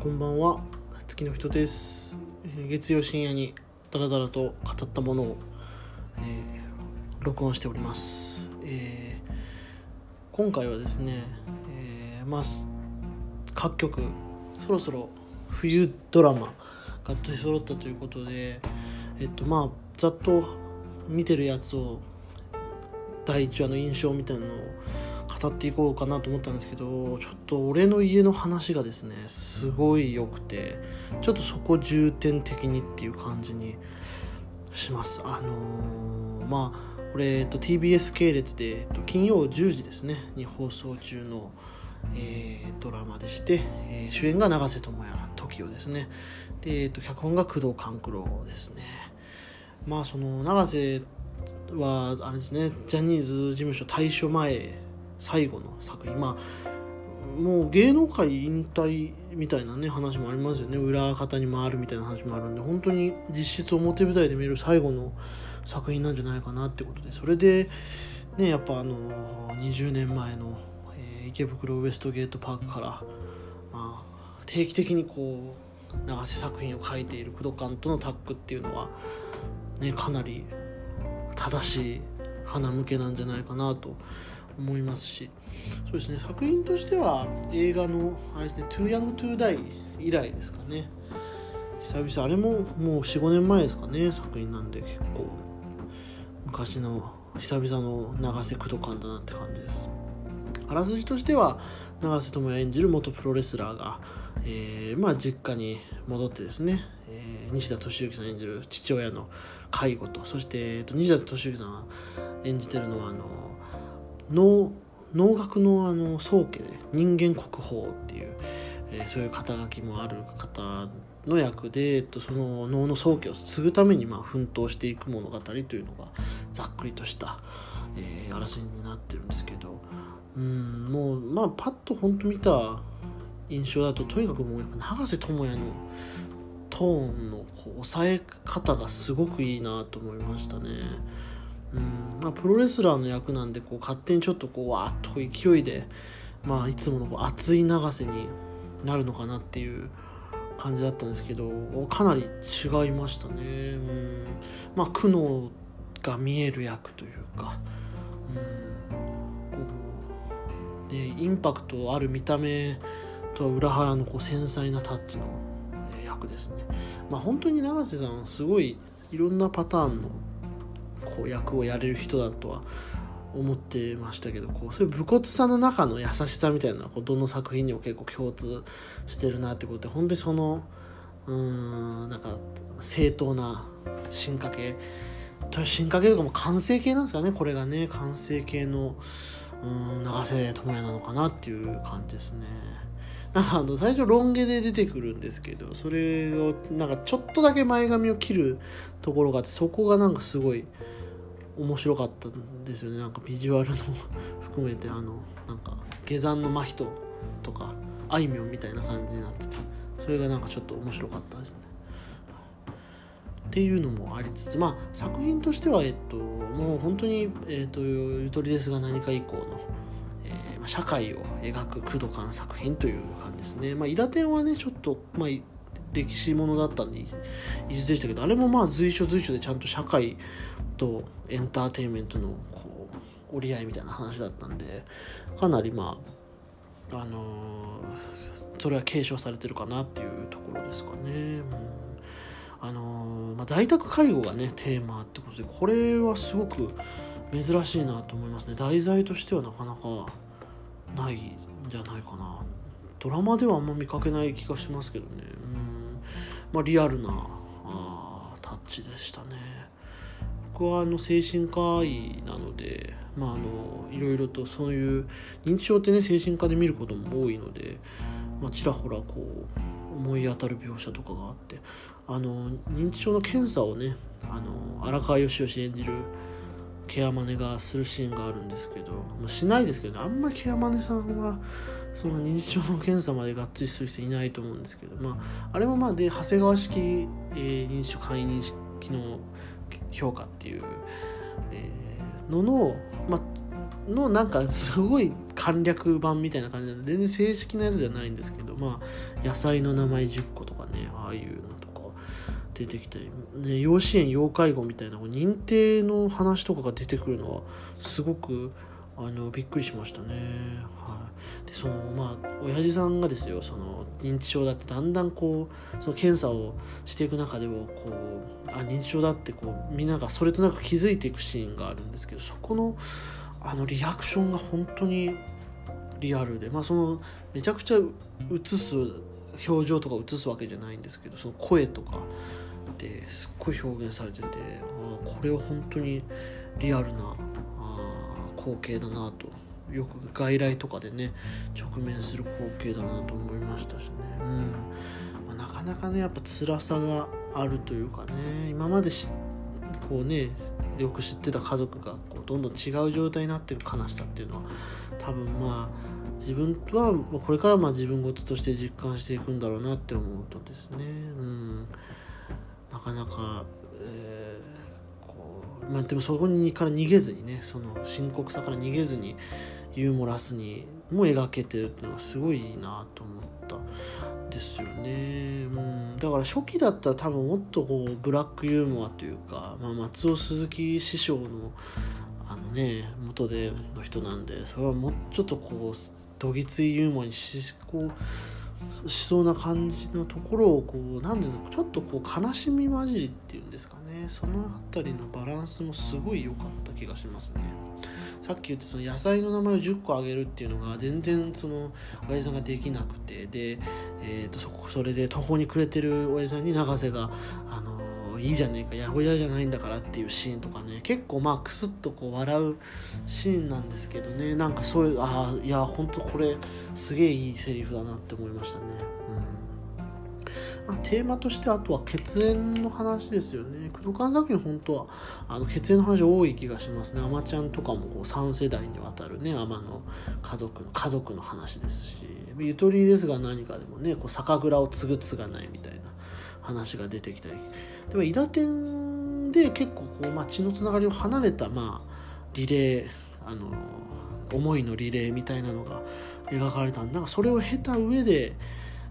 こんばんは。月の人です。月曜深夜にダラダラと語ったものを、えー録音しております、えー今回はですね、えーまあ各局そろそろ冬ドラマが取り揃ったということでえっとまあざっと見てるやつを第1話の印象みたいなのを語っていこうかなと思ったんですけどちょっと俺の家の話がですねすごい良くてちょっとそこ重点的にっていう感じにします。あのーまあこれ、えっと、TBS 系列で、えっと、金曜10時ですねに放送中の、えードラマでして、えー主演が永瀬智也 TOKIO ですね。で、えっと、脚本が工藤官九郎ですね。まあその永瀬はあれですねジャニーズ事務所退所前最後の作品。まあもう芸能界引退みたいなね話もありますよね。裏方に回るみたいな話もあるんで本当に実質表舞台で見る最後の作品なんじゃないかなってことで。それでねやっぱあの20年前の、えー池袋ウエストゲートパークから、まあ、定期的にこう永瀬作品を書いている工藤館とのタッグっていうのは、ね、かなり正しい花向けなんじゃないかなと思いますし。そうですね。作品としては映画のあれですね「Too Young to Die」以来ですかね。久々あれももう45年前ですかね作品なんで結構。昔の久々の永瀬工藤館だなって感じです。あらすじとしては永瀬智也演じる元プロレスラーが、えーまあ、実家に戻ってですね、えー西田敏行さん演じる父親の介護とそして、えーと西田敏行さんが演じてるのはあの能能楽のあの宗家で人間国宝っていう、えーそういう肩書きもある方の役で、えっと、その能の宗家を継ぐためにまあ奮闘していく物語というのがざっくりとした、えー、あらすじになってるんですけどうんもうまあパッと本当見た印象だととにかくもうやっぱ永瀬智也のトーンのこう抑え方がすごくいいなと思いましたね。うんまあ、プロレスラーの役なんでこう勝手にちょっとこうわーっと勢いで、まあ、いつものこう熱い永瀬になるのかなっていう感じだったんですけどかなり違いましたね。うんまあ、苦悩が見える役というか、うん、こうでインパクトある見た目とは裏腹のこう繊細なタッチの役ですね。まあ、本当に永瀬さんはすごいいろんなパターンのこう役をやれる人だとは思ってましたけどこうそういう武骨さの中の優しさみたいなこうどの作品にも結構共通してるなってことで本当にそのうーんなんか正当な進化系と進化系とかも完成形なんですかねこれがね。完成形のうん永瀬智也なのかなっていう感じですね。なんかあの最初ロン毛で出てくるんですけどそれをなんかちょっとだけ前髪を切るところがあってそこがなんかすごい面白かったんですよねなんかビジュアルの 含めてあのなんか下山の真人とかあいみょんみたいな感じになっててそれがなんかちょっと面白かったですね。っていうのもありつつまあ作品としてはえっともう本当にえっとゆとりですが何か以降のえー社会を描く工藤館作品という感じですね。まあ、伊達天はねちょっと、まあ、歴史ものだったんでいいずでしたけどあれもまあ随所随所でちゃんと社会とエンターテインメントのこう折り合いみたいな話だったんでかなりまああのーそれは継承されてるかなっていうところですかね。うんあのーまあ、在宅介護がねテーマってことでこれはすごく珍しいなと思いますね。題材としてはなかなかないんじゃないかな。ドラマではあんま見かけない気がしますけどね。うん。まあリアルなあタッチでしたね。僕はあの精神科医なのでまああのいろいろとそういう認知症ってね精神科で見ることも多いので、まあ、ちらほらこう思い当たる描写とかがあってあの認知症の検査をねあの荒川良々演じるケアマネがするシーンがあるんですけどもうしないですけど、ね、あんまりケアマネさんはその認知症の検査までがっつりする人いないと思うんですけど、まあ、あれもまあで長谷川式、えー認知症簡易認識の評価っていう、えーのの、ま、のなんかすごい簡略版みたいな感じで全然正式なやつじゃないんですけどまあ野菜の名前10個とかねああいうのとか出てきたり、ね、養子縁要介護みたいな認定の話とかが出てくるのはすごくあのびっくりしましたね。はい、でそのまあ親父さんがですよその認知症だってだんだんこうその検査をしていく中でもこうあ認知症だってこうみんながそれとなく気づいていくシーンがあるんですけどそこのあのリアクションが本当にリアルで、まあ、そのめちゃくちゃ映す表情とか映すわけじゃないんですけどその声とかですっごい表現されててあこれは本当にリアルな光景だなと。よく外来とかでね直面する光景だなと思いましたしね、うん。まあ、なかなかねやっぱ辛さがあるというかね今までこうねよく知ってた家族がこうどんどん違う状態になってる悲しさっていうのは多分まあ自分はこれからまあ自分事として実感していくんだろうなって思うとですね、うん、なかなか、えーまあ、でもそこにから逃げずにねその深刻さから逃げずにユーモラスにも描けてるっていうのはすごいいいなと思ったですよね、うん、だから初期だったら多分もっとこうブラックユーモアというか、まあ、松尾鈴木師匠のあのね元での人なんでそれはもうちょっとこうどぎついユーモアにしこうしそうな感じのところをこうなんでちょっとこう悲しみ混じりっていうんですかね。その辺りのバランスもすごい良かった気がしますね。さっき言ってその野菜の名前を10個あげるっていうのが全然その親父さんができなくて。で、えー、とそこそれで途方に暮れてる親父さんに永瀬があのいいじゃねえかやほやじゃないんだからっていうシーンとかね。結構まあクスッとこう笑うシーンなんですけどね。なんかそういうああいやほんとこれすげえいいセリフだなって思いましたね。まあ、テーマとしてあとは血縁の話ですよね。工藤監作品本当はあの血縁の話多い気がしますね。あまちゃんとかもこう3世代にわたるね海女の家族の家族の話ですし。ゆとりですが何かでもねこう酒蔵を継ぐ継がないみたいな話が出てきたり。でも伊達天で結構こう、まあ、血のつながりを離れた、まあ、リレーあの思いのリレーみたいなのが描かれたんだ。がそれを経た上で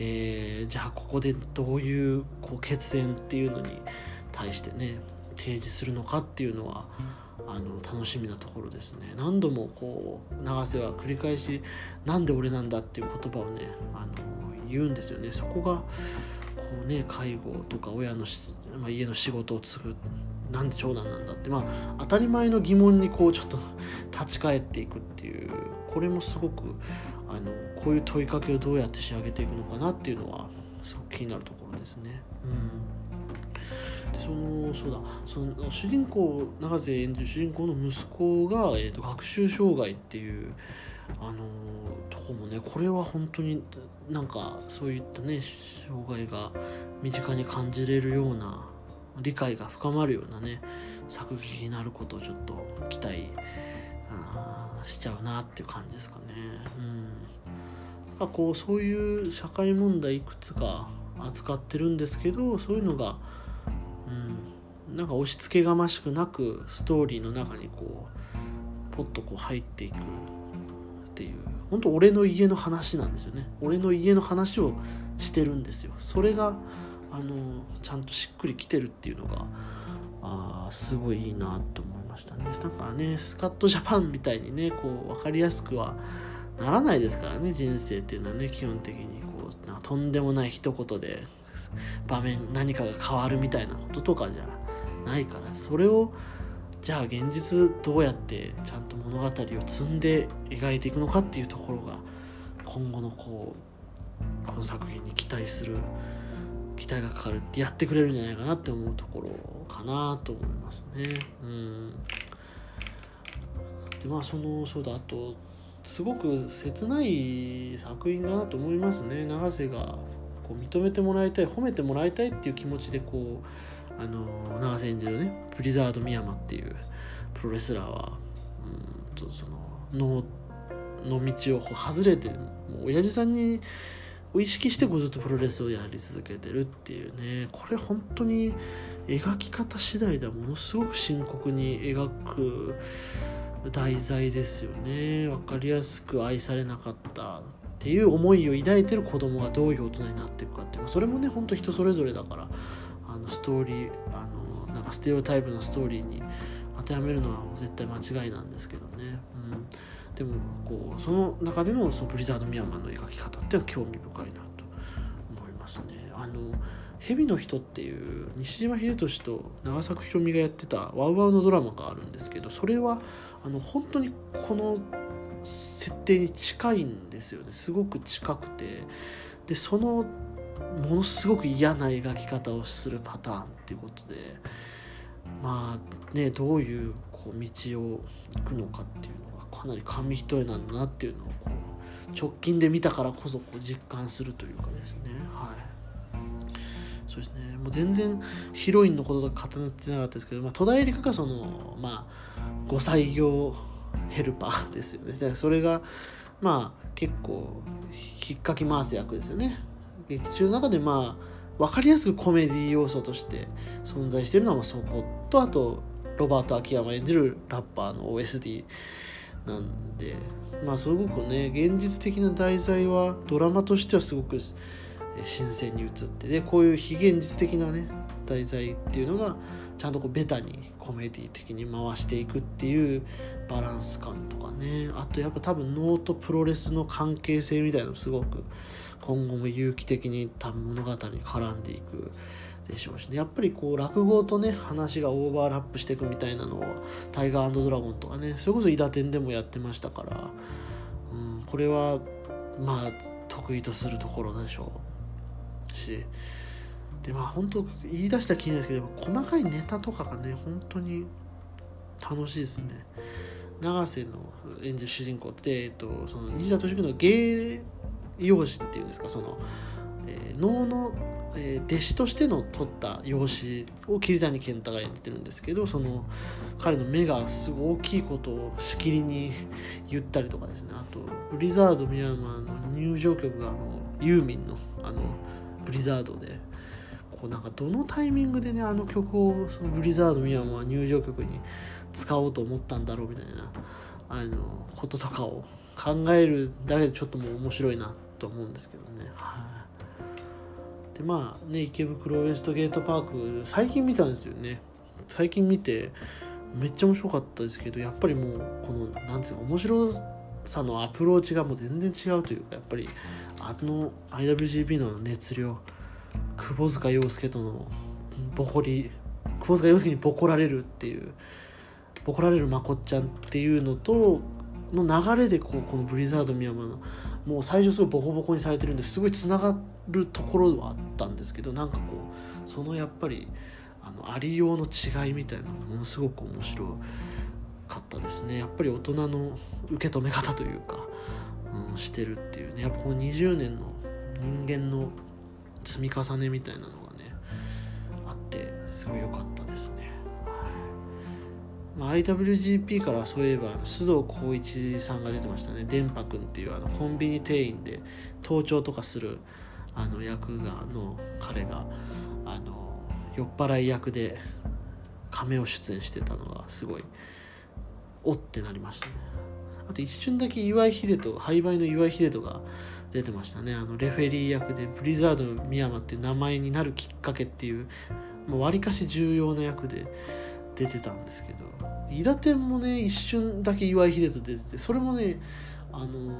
えー、じゃあここでどういうこう血縁っていうのに対してね提示するのかっていうのはあの楽しみなところですね。何度もこう永瀬は繰り返し「なんで俺なんだ」っていう言葉をねあの言うんですよね。そこがこうね介護とか親の、まあ、家の仕事を継ぐなんで長男なんだって。まあ当たり前の疑問にこうちょっと立ち返っていくっていう。これもすごくあのこういう問いかけをどうやって仕上げていくのかなっていうのはすごく気になるところですね。うん、でそのそうだ。その主人公永瀬演じる主人公の息子が、えーと、学習障害っていうあのとこもねこれは本当になんかそういったね障害が身近に感じれるような理解が深まるようなね作品になることをちょっと期待しちゃうなっていう感じですかね。うん、なんかこうそういう社会問題いくつか扱ってるんですけどそういうのが、うん、なんか押し付けがましくなくストーリーの中にこうポッとこう入っていくっていう。本当俺の家の話なんですよね。俺の家の話をしてるんですよ。それがあのちゃんとしっくりきてるっていうのがあすごいいいなと思いましたね。なんかねスカットジャパンみたいにねこう分かりやすくはならないですからね人生っていうのはね基本的にこうなとんでもない一言で場面何かが変わるみたいなこととかじゃないからそれをじゃあ現実どうやってちゃんと物語を積んで描いていくのかっていうところが今後のこうこの作品に期待する期待がかかるってやってくれるんじゃないかなって思うところかなと思いますね。うんでまあそのそうだあとすごく切ない作品だなと思いますね永瀬がこう認めてもらいたい褒めてもらいたいっていう気持ちでこうあの永瀬演じるねプリザード・ミヤマっていうプロレスラーはうんとそののの道を外れてもう親父さんにを意識してこうずっとプロレスをやり続けてるっていうねこれ本当に描き方次第ではものすごく深刻に描く題材ですよね。分かりやすく愛されなかったっていう思いを抱いてる子供がどういう大人になっていくかって、それもね本当人それぞれだからのストーリーあのなんかステレオタイプのストーリーに当てはめるのは絶対間違いなんですけどね、うん、でもこうその中でのそのブリザード・ミャンマーの描き方っていうのは興味深いなと思いますね。あの蛇の人っていう西島秀俊と長作ひろみがやってたワウワウのドラマがあるんですけどそれはあの本当にこの設定に近いんですよね。すごく近くて。でそのものすごく嫌な描き方をするパターンっていうことでまあねどういうこう道を行くのかっていうのがかなり紙一重なんだなっていうのをこう直近で見たからこそこう実感するというかですね。はい。そうですね。もう全然ヒロインのこととか語ってなかったですけど、まあ、戸田恵梨香がそのまあ5歳業ヘルパーですよね。それがまあ結構引っかき回す役ですよね。劇中の中でまあ分かりやすくコメディ要素として存在してるのはそことあとロバート秋山演じるラッパーの OSD なんでまあすごくね現実的な題材はドラマとしてはすごく新鮮に映ってでこういう非現実的なね題材っていうのがちゃんとこうベタにコメディ的に回していくっていうバランス感とかね。あとやっぱ多分能とプロレスの関係性みたいなのすごく今後も有機的に多分物語に絡んでいくでしょうしね。やっぱりこう落語とね話がオーバーラップしていくみたいなのはタイガードラゴンとかねそれこそ「伊達天」でもやってましたから、うん、これはまあ得意とするところでしょうし。でまあ本当言い出したら気になるんですけど細かいネタとかがね本当に楽しいですね。永瀬の演じる主人公って、えっと、その西田敏行の芸用紙っていうんですかその、えー、能の、えー、弟子としての取った用紙を桐谷健太が演じてるんですけどその彼の目がすごい大きいことをしきりに言ったりとかですね。あとブリザードミャンマの入場曲があのユーミンのあのブリザードでこうなんかどのタイミングでねあの曲をそのブリザード・ミヤマは入場曲に使おうと思ったんだろうみたいなあのこととかを考えるだけでちょっともう面白いなと思うんですけどね。はい、でまあね池袋ウエストゲートパーク最近見たんですよね。最近見てめっちゃ面白かったですけどやっぱりもうこのなんていうか面白さのアプローチがもう全然違うというかやっぱりあの IWGP の熱量窪塚洋介とのボコり窪塚洋介にボコられるっていうボコられるまこっちゃんっていうのとの流れでこうこのブリザード宮山のもう最初すごいボコボコにされてるんですごいつながるところはあったんですけどなんかこうそのやっぱりあのありようの違いみたいなものすごく面白かったですね。やっぱり大人の受け止め方というか、うん、してるっていうね。やっぱこの20年の人間の積み重ねみたいなのがねあってすごい良かったですね、まあ、IWGP からそういえば須藤浩一さんが出てましたね。電波くんっていうあのコンビニ店員で盗聴とかするあの役がの彼があの酔っ払い役で亀を出演してたのがすごいおってなりましたね。あと一瞬だけ岩井秀人廃売の岩井秀人が出てましたね。あのレフェリー役でブリザード深山っていう名前になるきっかけっていうわりかし重要な役で出てたんですけど。伊達天もね一瞬だけ岩井秀人出ててそれもねあのー、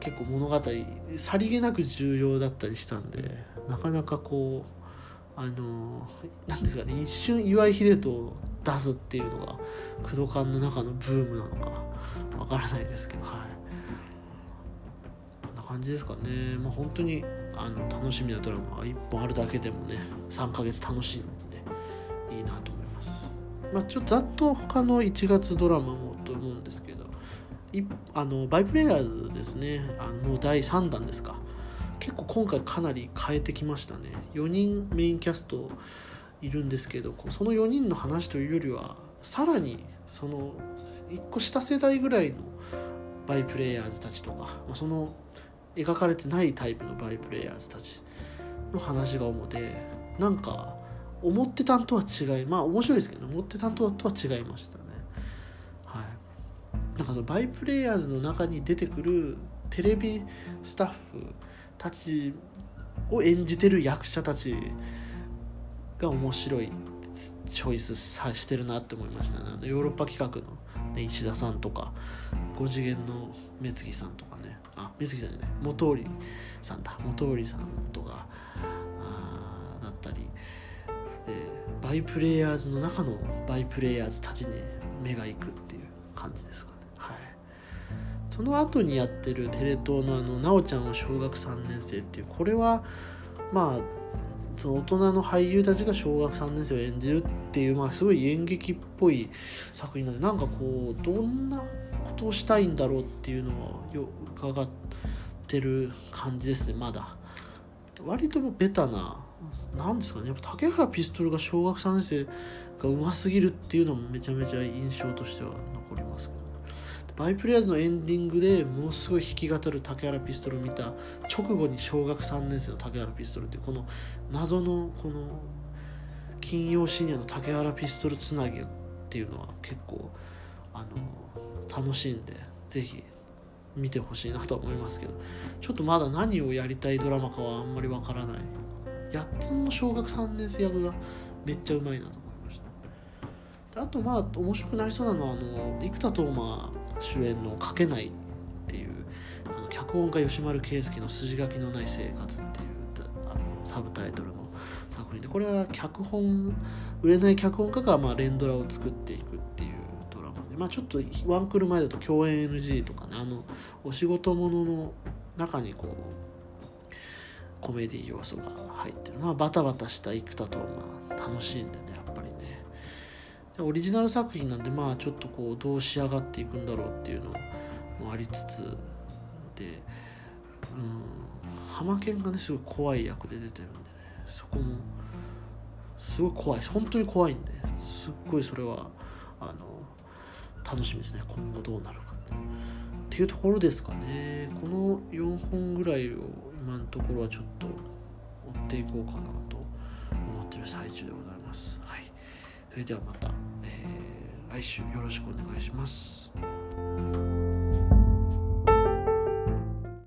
結構物語さりげなく重要だったりしたんでなかなかこうあのー、ですかね一瞬岩井秀人を出すっていうのが工藤館の中のブームなのかわからないですけどはい。感じですかね。まあ本当にあの楽しみなドラマが1本あるだけでもね3ヶ月楽しいんでいいなと思います。まあちょっとざっと他の1月ドラマもと思うんですけどいあのバイプレイヤーズですね。あの第3弾ですか。結構今回かなり変えてきましたね。4人メインキャストいるんですけどその4人の話というよりはさらにその1個下世代ぐらいのバイプレイヤーズたちとかその描かれてないタイプのバイプレイヤーズたちの話が主でなんか思ってたんとは違いまあ面白いですけど、ね、思ってたんとは違いましたね。はい。なんかそのバイプレイヤーズの中に出てくるテレビスタッフたちを演じてる役者たちが面白いチョイスさしてるなって思いましたね。ヨーロッパ企画の、ね、石田さんとか5次元の目次さんとかね。あ目次さんじゃない。元織さんだ。元織さんとかあだったり。でバイプレイヤーズの中のバイプレイヤーズたちに目がいくっていう感じですかね。その後にやってるテレ東のあの「なおちゃんは小学3年生」っていうこれはまあその大人の俳優たちが小学3年生を演じるっていう、まあ、すごい演劇っぽい作品なんでなんかこうどんなことをしたいんだろうっていうのはよ伺ってる感じですねまだ。割とベタななんですかねやっぱ竹原ピストルが小学3年生がうますぎるっていうのもめちゃめちゃ印象としては残ります。けどバイプレイヤーズのエンディングでものすごい弾き語る竹原ピストルを見た直後に小学3年生の竹原ピストルっていうこの謎のこの金曜深夜の竹原ピストルつなぎっていうのは結構あの楽しんでぜひ見てほしいなと思いますけど。ちょっとまだ何をやりたいドラマかはあんまりわからない。8つの小学3年生役がめっちゃうまいなと思いました。あとまあ面白くなりそうなのはあの生田斗真主演の「書けない」っていうあの脚本家吉丸圭介の「筋書きのない生活」っていうあのサブタイトルの作品でこれは脚本売れない脚本家がまあ連ドラを作っていくっていうドラマでまあちょっとワンクール前だと共演 NG とかねあのお仕事ものの中にこうコメディ要素が入ってる。まあバタバタした生田とまあ楽しいんでね。オリジナル作品なんでまあちょっとこうどう仕上がっていくんだろうっていうのもありつつでうん浜県がねすごい怖い役で出てるんでねそこもすごい怖い。本当に怖い。んですっごいそれはあの楽しみですね今後どうなるかって。いうところですかね。この4本ぐらいを今のところはちょっと追っていこうかなと思ってる最中でございます。はい。それではまた、来週よろしくお願いします。